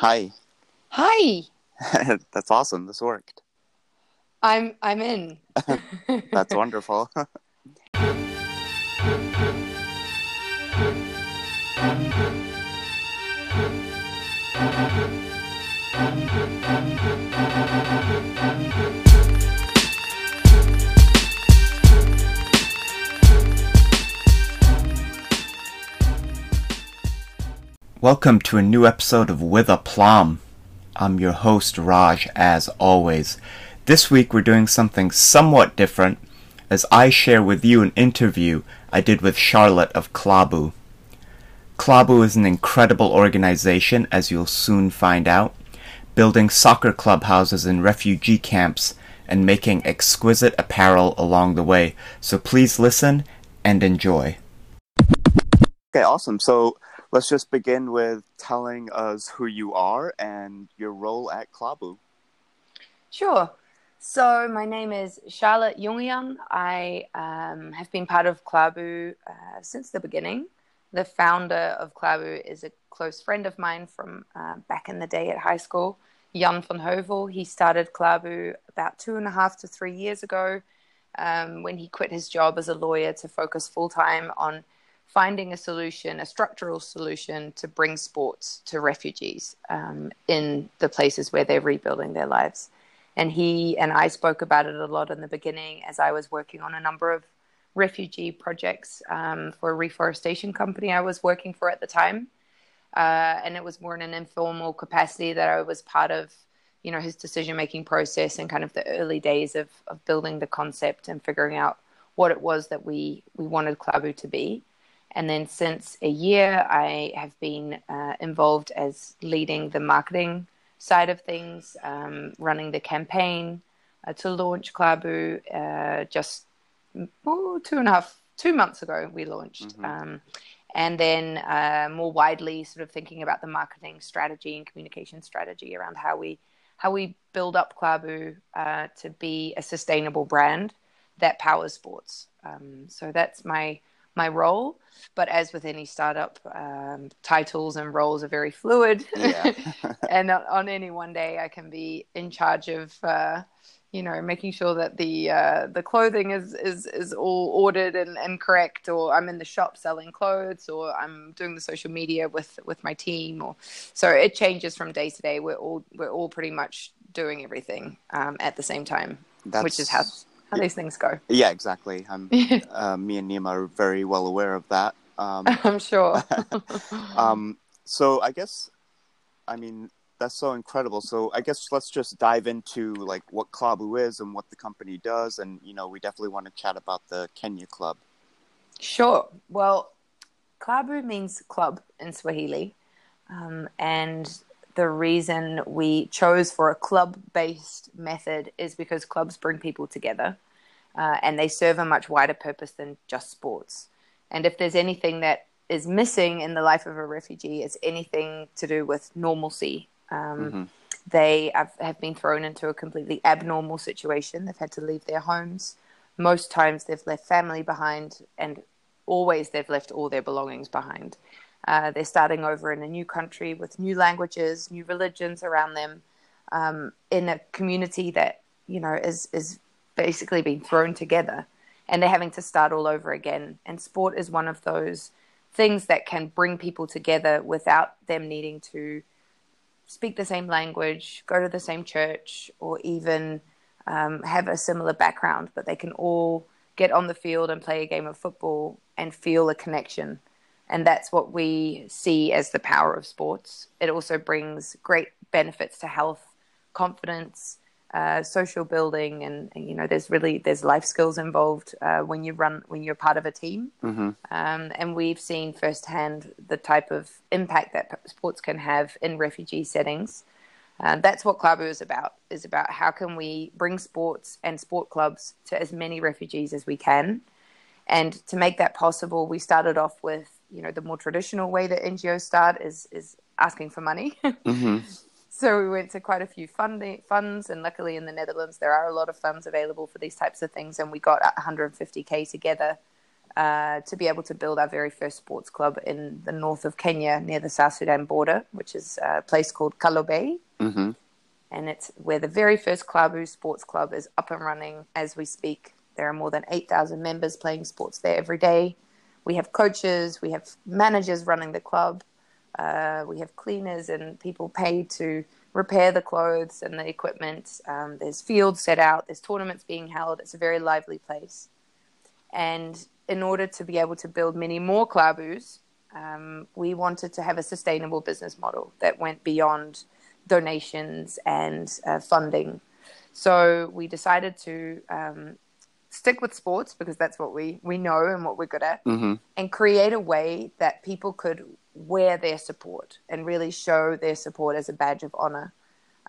Hi. Hi. That's awesome. This worked. I'm I'm in. That's wonderful. Welcome to a new episode of With a Plum. I'm your host, Raj, as always. This week we're doing something somewhat different as I share with you an interview I did with Charlotte of Klabu. Klabu is an incredible organization, as you'll soon find out, building soccer clubhouses in refugee camps and making exquisite apparel along the way. So please listen and enjoy. Okay, awesome. So let's just begin with telling us who you are and your role at Klabu. Sure. So my name is Charlotte Jungian. I um, have been part of Klabu uh, since the beginning. The founder of Klabu is a close friend of mine from uh, back in the day at high school, Jan van Heuvel. He started Klabu about two and a half to three years ago um, when he quit his job as a lawyer to focus full time on finding a solution, a structural solution to bring sports to refugees um, in the places where they're rebuilding their lives. And he and I spoke about it a lot in the beginning as I was working on a number of refugee projects um, for a reforestation company I was working for at the time. Uh, and it was more in an informal capacity that I was part of, you know, his decision making process and kind of the early days of, of building the concept and figuring out what it was that we, we wanted Klabu to be. And then since a year, I have been uh, involved as leading the marketing side of things, um, running the campaign uh, to launch Klabu. Uh, just oh, two and a half, two months ago, we launched. Mm-hmm. Um, and then uh, more widely, sort of thinking about the marketing strategy and communication strategy around how we how we build up Klabu uh, to be a sustainable brand that powers sports. Um, so that's my my role. But as with any startup, um, titles and roles are very fluid. Yeah. and on any one day, I can be in charge of, uh, you know, making sure that the uh, the clothing is, is is all ordered and, and correct, or I'm in the shop selling clothes, or I'm doing the social media with with my team, or so it changes from day to day. We're all we're all pretty much doing everything um, at the same time, That's... which is how how these things go. Yeah, exactly. I'm, uh, me and Nima are very well aware of that. Um, I'm sure. um, so I guess, I mean, that's so incredible. So I guess let's just dive into like what Klabu is and what the company does, and you know, we definitely want to chat about the Kenya Club. Sure. Well, Klabu means club in Swahili, um, and the reason we chose for a club based method is because clubs bring people together uh, and they serve a much wider purpose than just sports. And if there's anything that is missing in the life of a refugee, it's anything to do with normalcy. Um, mm-hmm. They have, have been thrown into a completely abnormal situation. They've had to leave their homes. Most times they've left family behind, and always they've left all their belongings behind. Uh, they're starting over in a new country with new languages, new religions around them, um, in a community that you know is is basically being thrown together, and they're having to start all over again. And sport is one of those things that can bring people together without them needing to speak the same language, go to the same church, or even um, have a similar background, but they can all get on the field and play a game of football and feel a connection and that's what we see as the power of sports. It also brings great benefits to health, confidence, uh, social building, and, and, you know, there's really there's life skills involved uh, when you run when you're part of a team. Mm-hmm. Um, and we've seen firsthand the type of impact that sports can have in refugee settings. Uh, that's what Klabu is about. Is about how can we bring sports and sport clubs to as many refugees as we can. And to make that possible, we started off with you know the more traditional way that NGOs start is is asking for money. Mm-hmm. so we went to quite a few funding funds, and luckily in the Netherlands there are a lot of funds available for these types of things, and we got 150k together uh, to be able to build our very first sports club in the north of Kenya near the South Sudan border, which is a place called Kalobeyei. Mm-hmm. And it's where the very first Klabu Sports Club is up and running as we speak. There are more than 8,000 members playing sports there every day. We have coaches, we have managers running the club, uh, we have cleaners and people paid to repair the clothes and the equipment. Um, there's fields set out, there's tournaments being held. It's a very lively place. And in order to be able to build many more Klabus, um, we wanted to have a sustainable business model that went beyond donations and uh, funding. So we decided to um, stick with sports because that's what we, we know and what we're good at, Mm-hmm. and create a way that people could wear their support and really show their support as a badge of honor.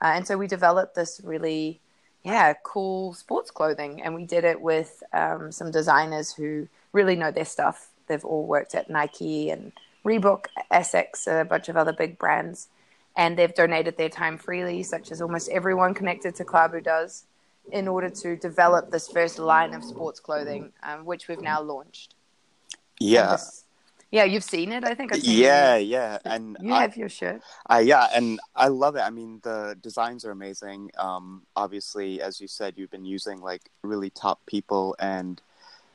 Uh, and so we developed this really, yeah, cool sports clothing, and we did it with um, some designers who really know their stuff. They've all worked at Nike and Reebok, ASICS, a bunch of other big brands, and they've donated their time freely, such as almost everyone connected to Klabu does, in order to develop this first line of sports clothing, um, which we've now launched. Yeah. this- yeah, you've seen it. I think. I've seen Yeah, it. yeah, and You I, have your shirt. I, yeah, and I love it. I mean, the designs are amazing. Um, obviously, as you said, you've been using like really top people, and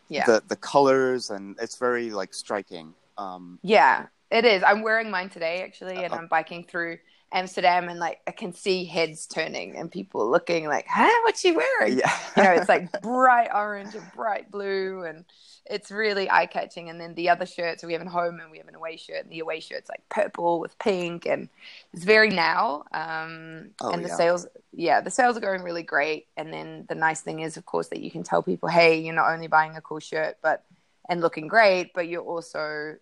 Yeah. the the colors, and it's very like striking. Um, Yeah, it is. I'm wearing mine today actually, and Uh-oh. I'm biking through Amsterdam, and like I can see heads turning and people looking like, "Huh, what's she wearing?" yeah, You know, it's like bright orange and bright blue, and it's really eye catching. And then the other shirts, we have a home and we have an away shirt, and the away shirt's like purple with pink, and it's very now. Um, Oh, and the yeah. sales, yeah, the sales are going really great. And then the nice thing is, of course, that you can tell people, hey, you're not only buying a cool shirt, but and looking great, but you're also,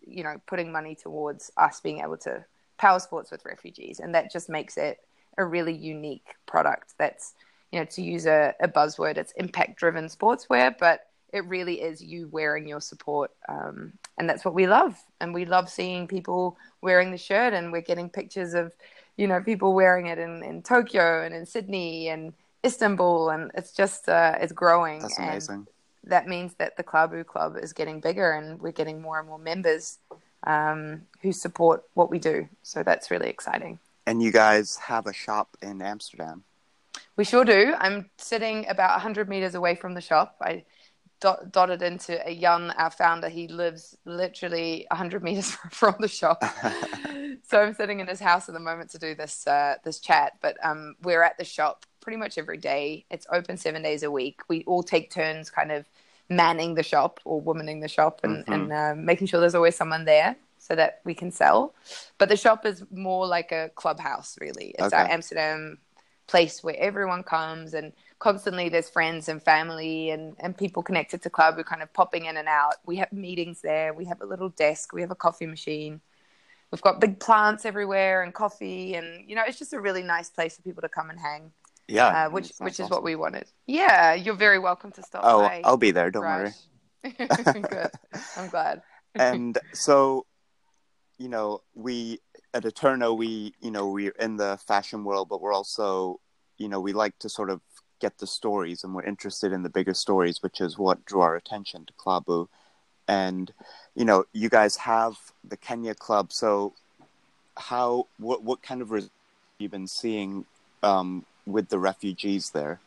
you know, putting money towards us being able to power sports with refugees, and that just makes it a really unique product. That's, you know, to use a, a buzzword, it's impact-driven sportswear, but it really is you wearing your support, um, and that's what we love. And we love seeing people wearing the shirt, and we're getting pictures of, you know, people wearing it in, in Tokyo and in Sydney and Istanbul, and it's just uh, it's growing. that's and amazing. that means that the Klabu Club is getting bigger and we're getting more and more members um, who support what we do. So that's really exciting. And you guys have a shop in Amsterdam. We sure do. I'm sitting about 100 meters away from the shop. I dot, dotted into a Jan, our founder. He lives literally 100 meters from the shop. so I'm sitting in his house at the moment to do this uh, this chat. But um, we're at the shop pretty much every day. It's open seven days a week. We all take turns, kind of manning the shop or womaning the shop, and, Mhm. and uh, making sure there's always someone there so that we can sell. But the shop is more like a clubhouse, really. It's our Amsterdam place where everyone comes and constantly there's friends and family and, and people connected to club who kind of popping in and out. We have meetings there. We have a little desk. We have a coffee machine. We've got big plants everywhere and coffee and you know it's just a really nice place for people to come and hang, Yeah, uh, which which is what we wanted. Yeah, you're very welcome to stop Oh, by. I'll be there. Don't worry. Good. I'm glad. and so you know we at eterno we you know we're in the fashion world but we're also you know we like to sort of get the stories and we're interested in the bigger stories which is what drew our attention to klabu and you know you guys have the kenya club so how what what kind of res- you've been seeing um, with the refugees there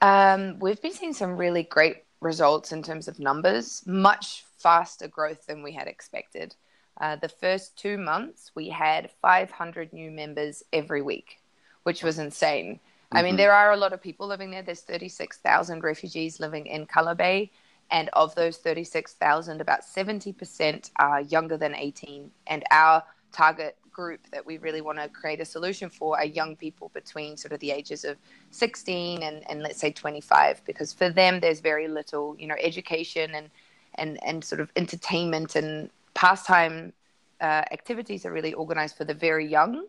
Um, we've been seeing some really great results in terms of numbers, much faster growth than we had expected. Uh, the first two months, we had 500 new members every week, which was insane. I mean, Mhm. there are a lot of people living there. There's 36,000 refugees living in Kalobeyei. And of those 36,000, about 70% are younger than 18. And our target group that we really want to create a solution for are young people between sort of the ages of 16 and, and let's say 25 because for them there's very little you know education and and and sort of entertainment and pastime uh, activities are really organized for the very young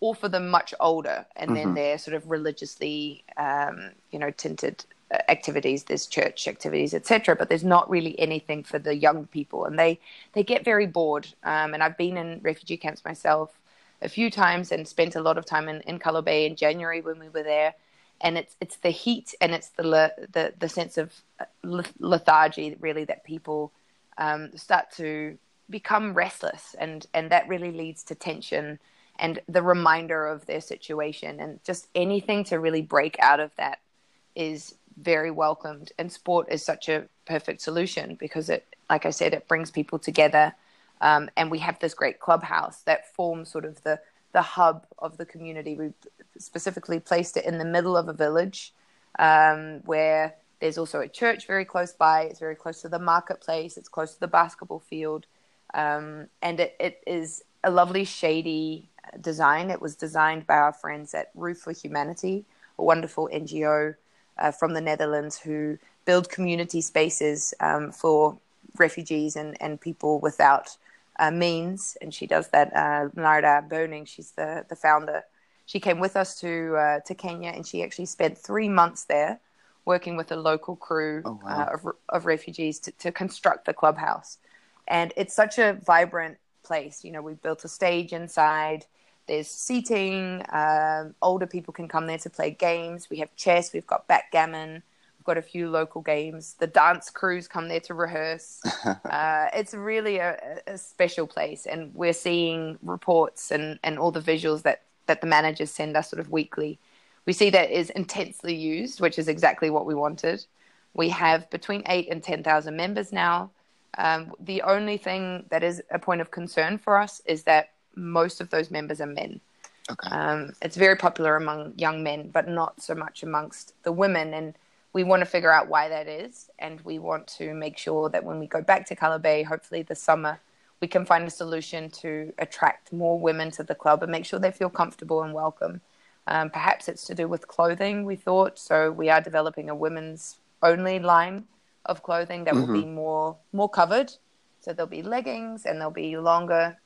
or for the much older and then Mhm. they're sort of religiously um, you know tinted activities there's church activities etc but there's not really anything for the young people. And they they get very bored. Um, and i've been in refugee camps myself a few times and spent a lot of time in, in Kalobeyei in January when we were there. and it's it's the heat and it's the the the sense of lethargy really that people um, start to become restless. And and that really leads to tension and the reminder of their situation. And just anything to really break out of that is very welcomed and sport is such a perfect solution because it like i said it brings people together. Um, and we have this great clubhouse that forms sort of the the hub of the community. We specifically placed it in the middle of a village um, where there's also a church very close by. It's very close to the marketplace. It's close to the basketball field. Um, and it, it is a lovely shady design. It was designed by our friends at Roof for Humanity, a wonderful NGO uh, from the Netherlands who build community spaces um, for refugees and, and people without uh, means. And she does that. Uh, Narda Boning, she's the, the founder. She came with us to uh, to Kenya, and she actually spent three months there, working with a local crew oh, wow. uh, of, of refugees to, to construct the clubhouse. And it's such a vibrant place. You know, we've built a stage inside. There's seating. Um, older people can come there to play games. We have chess. We've got backgammon. We've got a few local games. The dance crews come there to rehearse. uh, it's really a, a, special place, and we're seeing reports and, and all the visuals that that the managers send us sort of weekly. We see that is intensely used, which is exactly what we wanted. We have between eight and ten thousand members now. Um, the only thing that is a point of concern for us is that most of those members are men. Okay. Um, it's very popular among young men, but not so much amongst the women. And we want to figure out why that is. And we want to make sure that when we go back to Kalobeyei, hopefully this summer, we can find a solution to attract more women to the club and make sure they feel comfortable and welcome. Um, perhaps it's to do with clothing, we thought. So we are developing a women's only line of clothing that mm-hmm. will be more more covered. So there'll be leggings and there'll be longer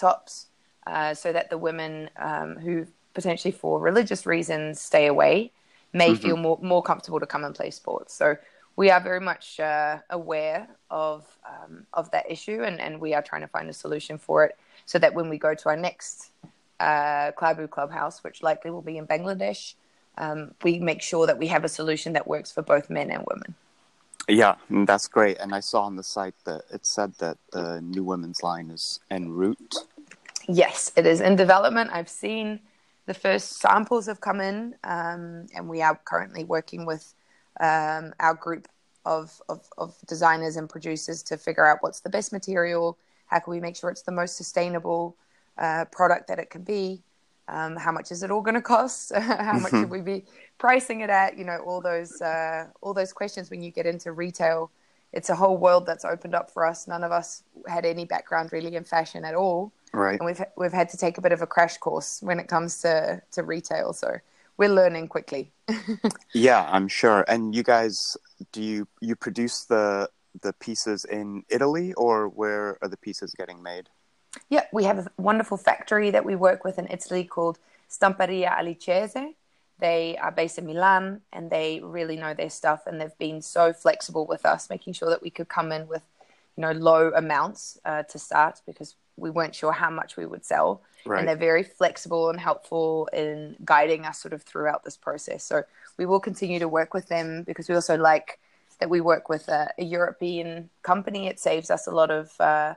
tops uh, so that the women um, who potentially for religious reasons stay away may mm-hmm. feel more, more comfortable to come and play sports. So we are very much uh, aware of um, of that issue, and, and we are trying to find a solution for it, so that when we go to our next uh, Klabu clubhouse, which likely will be in Bangladesh, um, we make sure that we have a solution that works for both men and women. Yeah, that's great. And I saw on the site that it said that the new women's line is en route. Yes, it is in development. I've seen the first samples have come in, um, and we are currently working with um, our group of, of, of designers and producers to figure out what's the best material, how can we make sure it's the most sustainable uh, product that it can be, um, how much is it all going to cost, how much should we be pricing it at, you know, all those uh, all those questions when you get into retail. It's a whole world that's opened up for us. None of us had any background really in fashion at all, right? And we've we've had to take a bit of a crash course when it comes to to retail. So we're learning quickly. yeah, I'm sure. And you guys, do you you produce the the pieces in Italy, or where are the pieces getting made? Yeah, we have a wonderful factory that we work with in Italy called Stamperia Alicese. They are based in Milan and they really know their stuff and they've been so flexible with us, making sure that we could come in with, you know, low amounts uh, to start because we weren't sure how much we would sell. Right. And they're very flexible and helpful in guiding us sort of throughout this process. So we will continue to work with them because we also like that we work with a, a European company. It saves us a lot of uh,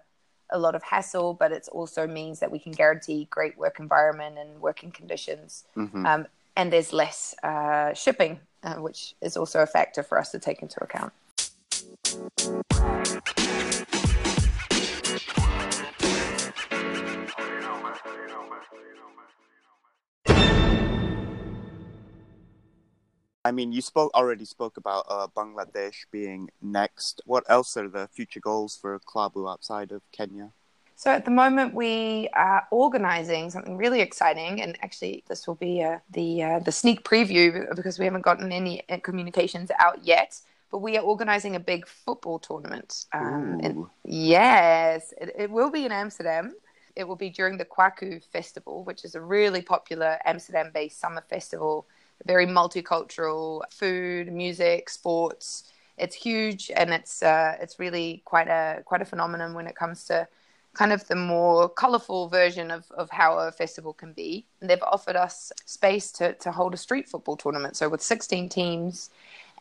a lot of hassle, but it also means that we can guarantee great work environment and working conditions. Mm-hmm. Um, and there's less uh, shipping, uh, which is also a factor for us to take into account. I mean, you spoke already spoke about uh, Bangladesh being next. What else are the future goals for Klabu outside of Kenya? So at the moment, we are organising something really exciting, and actually, this will be uh, the uh, the sneak preview because we haven't gotten any uh, communications out yet. But we are organising a big football tournament. Um, and yes, it, it will be in Amsterdam. It will be during the Kwaku Festival, which is a really popular Amsterdam-based summer festival very multicultural food, music, sports. It's huge and it's uh, it's really quite a quite a phenomenon when it comes to kind of the more colorful version of, of how a festival can be. And they've offered us space to, to hold a street football tournament. So with 16 teams,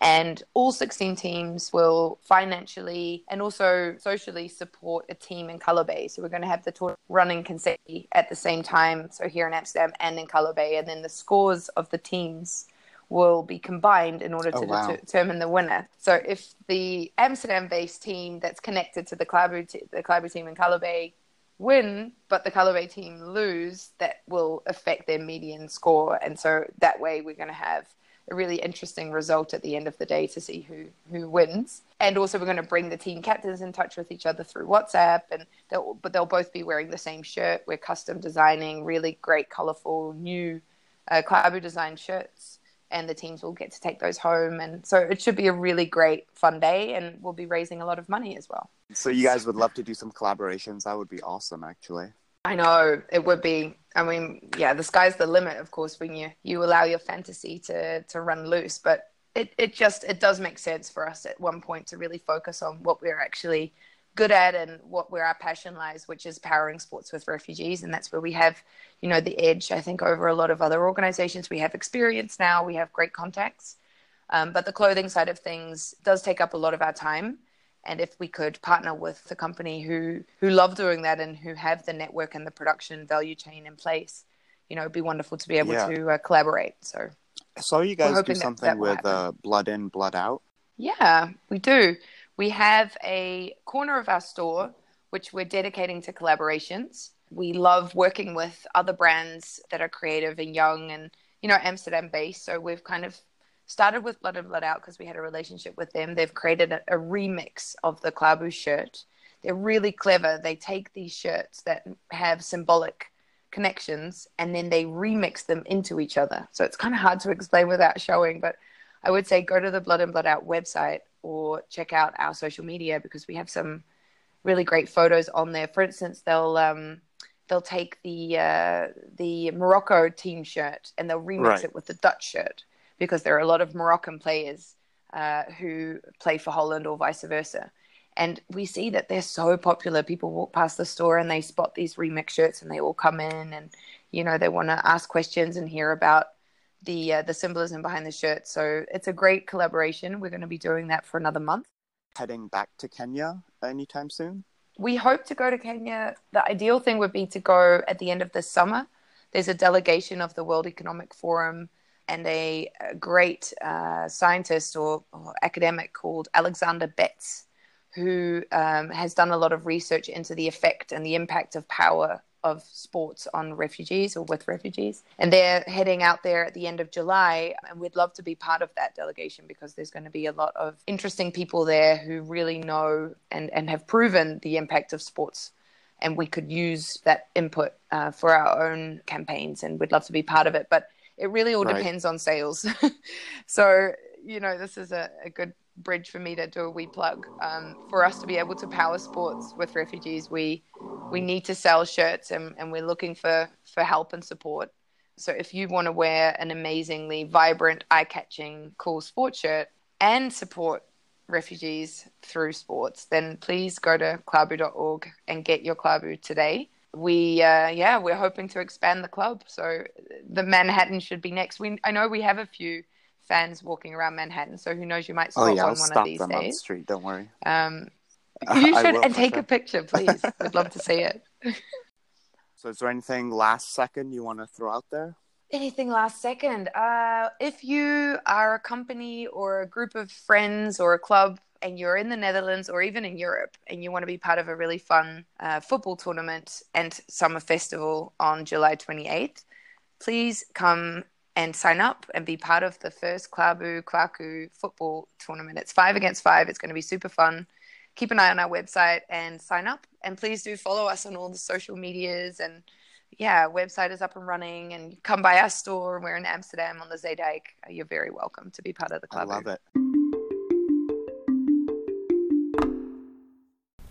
and all 16 teams will financially and also socially support a team in Kalobeyei. So we're going to have the tournament running consecutively at the same time. So here in Amsterdam and in Kalobeyei. And then the scores of the teams will be combined in order to oh, wow. de- determine the winner. So if the Amsterdam-based team that's connected to the Klabu, t- the Klabu team in Kalobeyei win, but the Kalobeyei team lose, that will affect their median score. And so that way we're going to have a really interesting result at the end of the day to see who who wins. And also, we're going to bring the team captains in touch with each other through WhatsApp, and they'll but they'll both be wearing the same shirt. We're custom designing really great, colorful, new uh, Klabu design shirts and the teams will get to take those home. And so it should be a really great, fun day, and we'll be raising a lot of money as well. So you guys would love to do some collaborations. That would be awesome, actually. I know it would be. I mean, yeah, the sky's the limit, of course, when you you allow your fantasy to to run loose. But it it just it does make sense for us at one point to really focus on what we're actually good at and what where our passion lies, which is powering sports with refugees, and that's where we have, you know, the edge. I think over a lot of other organisations, we have experience now, we have great contacts, um, but the clothing side of things does take up a lot of our time. And if we could partner with a company who who love doing that and who have the network and the production value chain in place, you know, it'd be wonderful to be able yeah. to uh, collaborate. So, I saw you guys do something that, that with uh, Blood In, Blood Out. Yeah, we do we have a corner of our store which we're dedicating to collaborations. We love working with other brands that are creative and young and, you know, Amsterdam based. So we've kind of started with Blood In Blood Out because we had a relationship with them. They've created a, a remix of the Klabu shirt. They're really clever. They take these shirts that have symbolic connections and then they remix them into each other. So it's kind of hard to explain without showing, but I would say go to the Blood In Blood Out website or check out our social media because we have some really great photos on there. For instance, they'll um, they'll take the uh, the Morocco team shirt and they'll remix right. it with the Dutch shirt because there are a lot of Moroccan players uh, who play for Holland or vice versa. And we see that they're so popular. People walk past the store and they spot these remix shirts and they all come in and, you know, they want to ask questions and hear about the uh, the symbolism behind the shirt. So it's a great collaboration. We're going to be doing that for another month. Heading back to Kenya anytime soon? We hope to go to Kenya. The ideal thing would be to go at the end of the summer. There's a delegation of the World Economic Forum and a, a great uh, scientist or, or, academic called Alexander Betts, who um, has done a lot of research into the effect and the impact of power of sports on refugees or with refugees. And they're heading out there at the end of July. And we'd love to be part of that delegation because there's going to be a lot of interesting people there who really know and, and have proven the impact of sports. And we could use that input uh, for our own campaigns. And we'd love to be part of it. But it really all right. depends on sales. so, you know, this is a, a good bridge for me to do a wee plug. Um, for us to be able to power sports with refugees, we we need to sell shirts, and, and we're looking for for help and support. So if you want to wear an amazingly vibrant, eye-catching, cool sports shirt and support refugees through sports, then please go to klabu.org and get your Klabu today. We uh, yeah, we're hoping to expand the club. So the Manhattan should be next. We I know we have a few fans walking around Manhattan. So who knows, you might spot oh, yeah, on I'll one of these them days. On the street, don't worry. Um, you should and take sure. a picture, please. We'd love to see it. so, is there anything last second you want to throw out there? Anything last second? Uh, if you are a company or a group of friends or a club and you're in the Netherlands or even in Europe and you want to be part of a really fun uh, football tournament and summer festival on July 28th, please come and sign up and be part of the first Klabu Kwaku football tournament. It's five against five. It's going to be super fun. Keep an eye on our website and sign up. And please do follow us on all the social medias. And yeah, website is up and running. And come by our store. We're in Amsterdam on the Zeedijk. You're very welcome to be part of the club. I love it.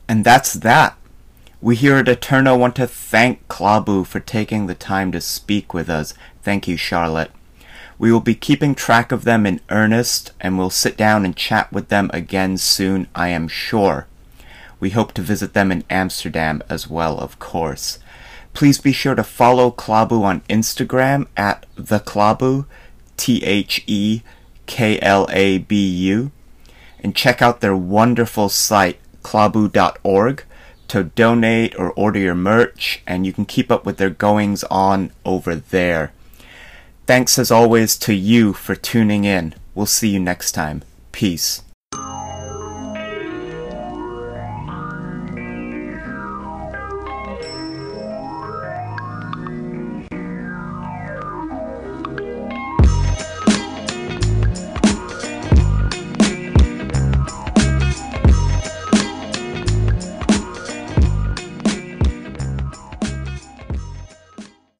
And that's that. We here at Eterno want to thank Klabu for taking the time to speak with us. Thank you, Charlotte. We will be keeping track of them in earnest, and we'll sit down and chat with them again soon, I am sure. We hope to visit them in Amsterdam as well, of course. Please be sure to follow Klabu on Instagram at the Klabu, T H E K L A B U, and check out their wonderful site, klabu.org, to donate or order your merch, and you can keep up with their goings on over there. Thanks as always to you for tuning in. We'll see you next time. Peace.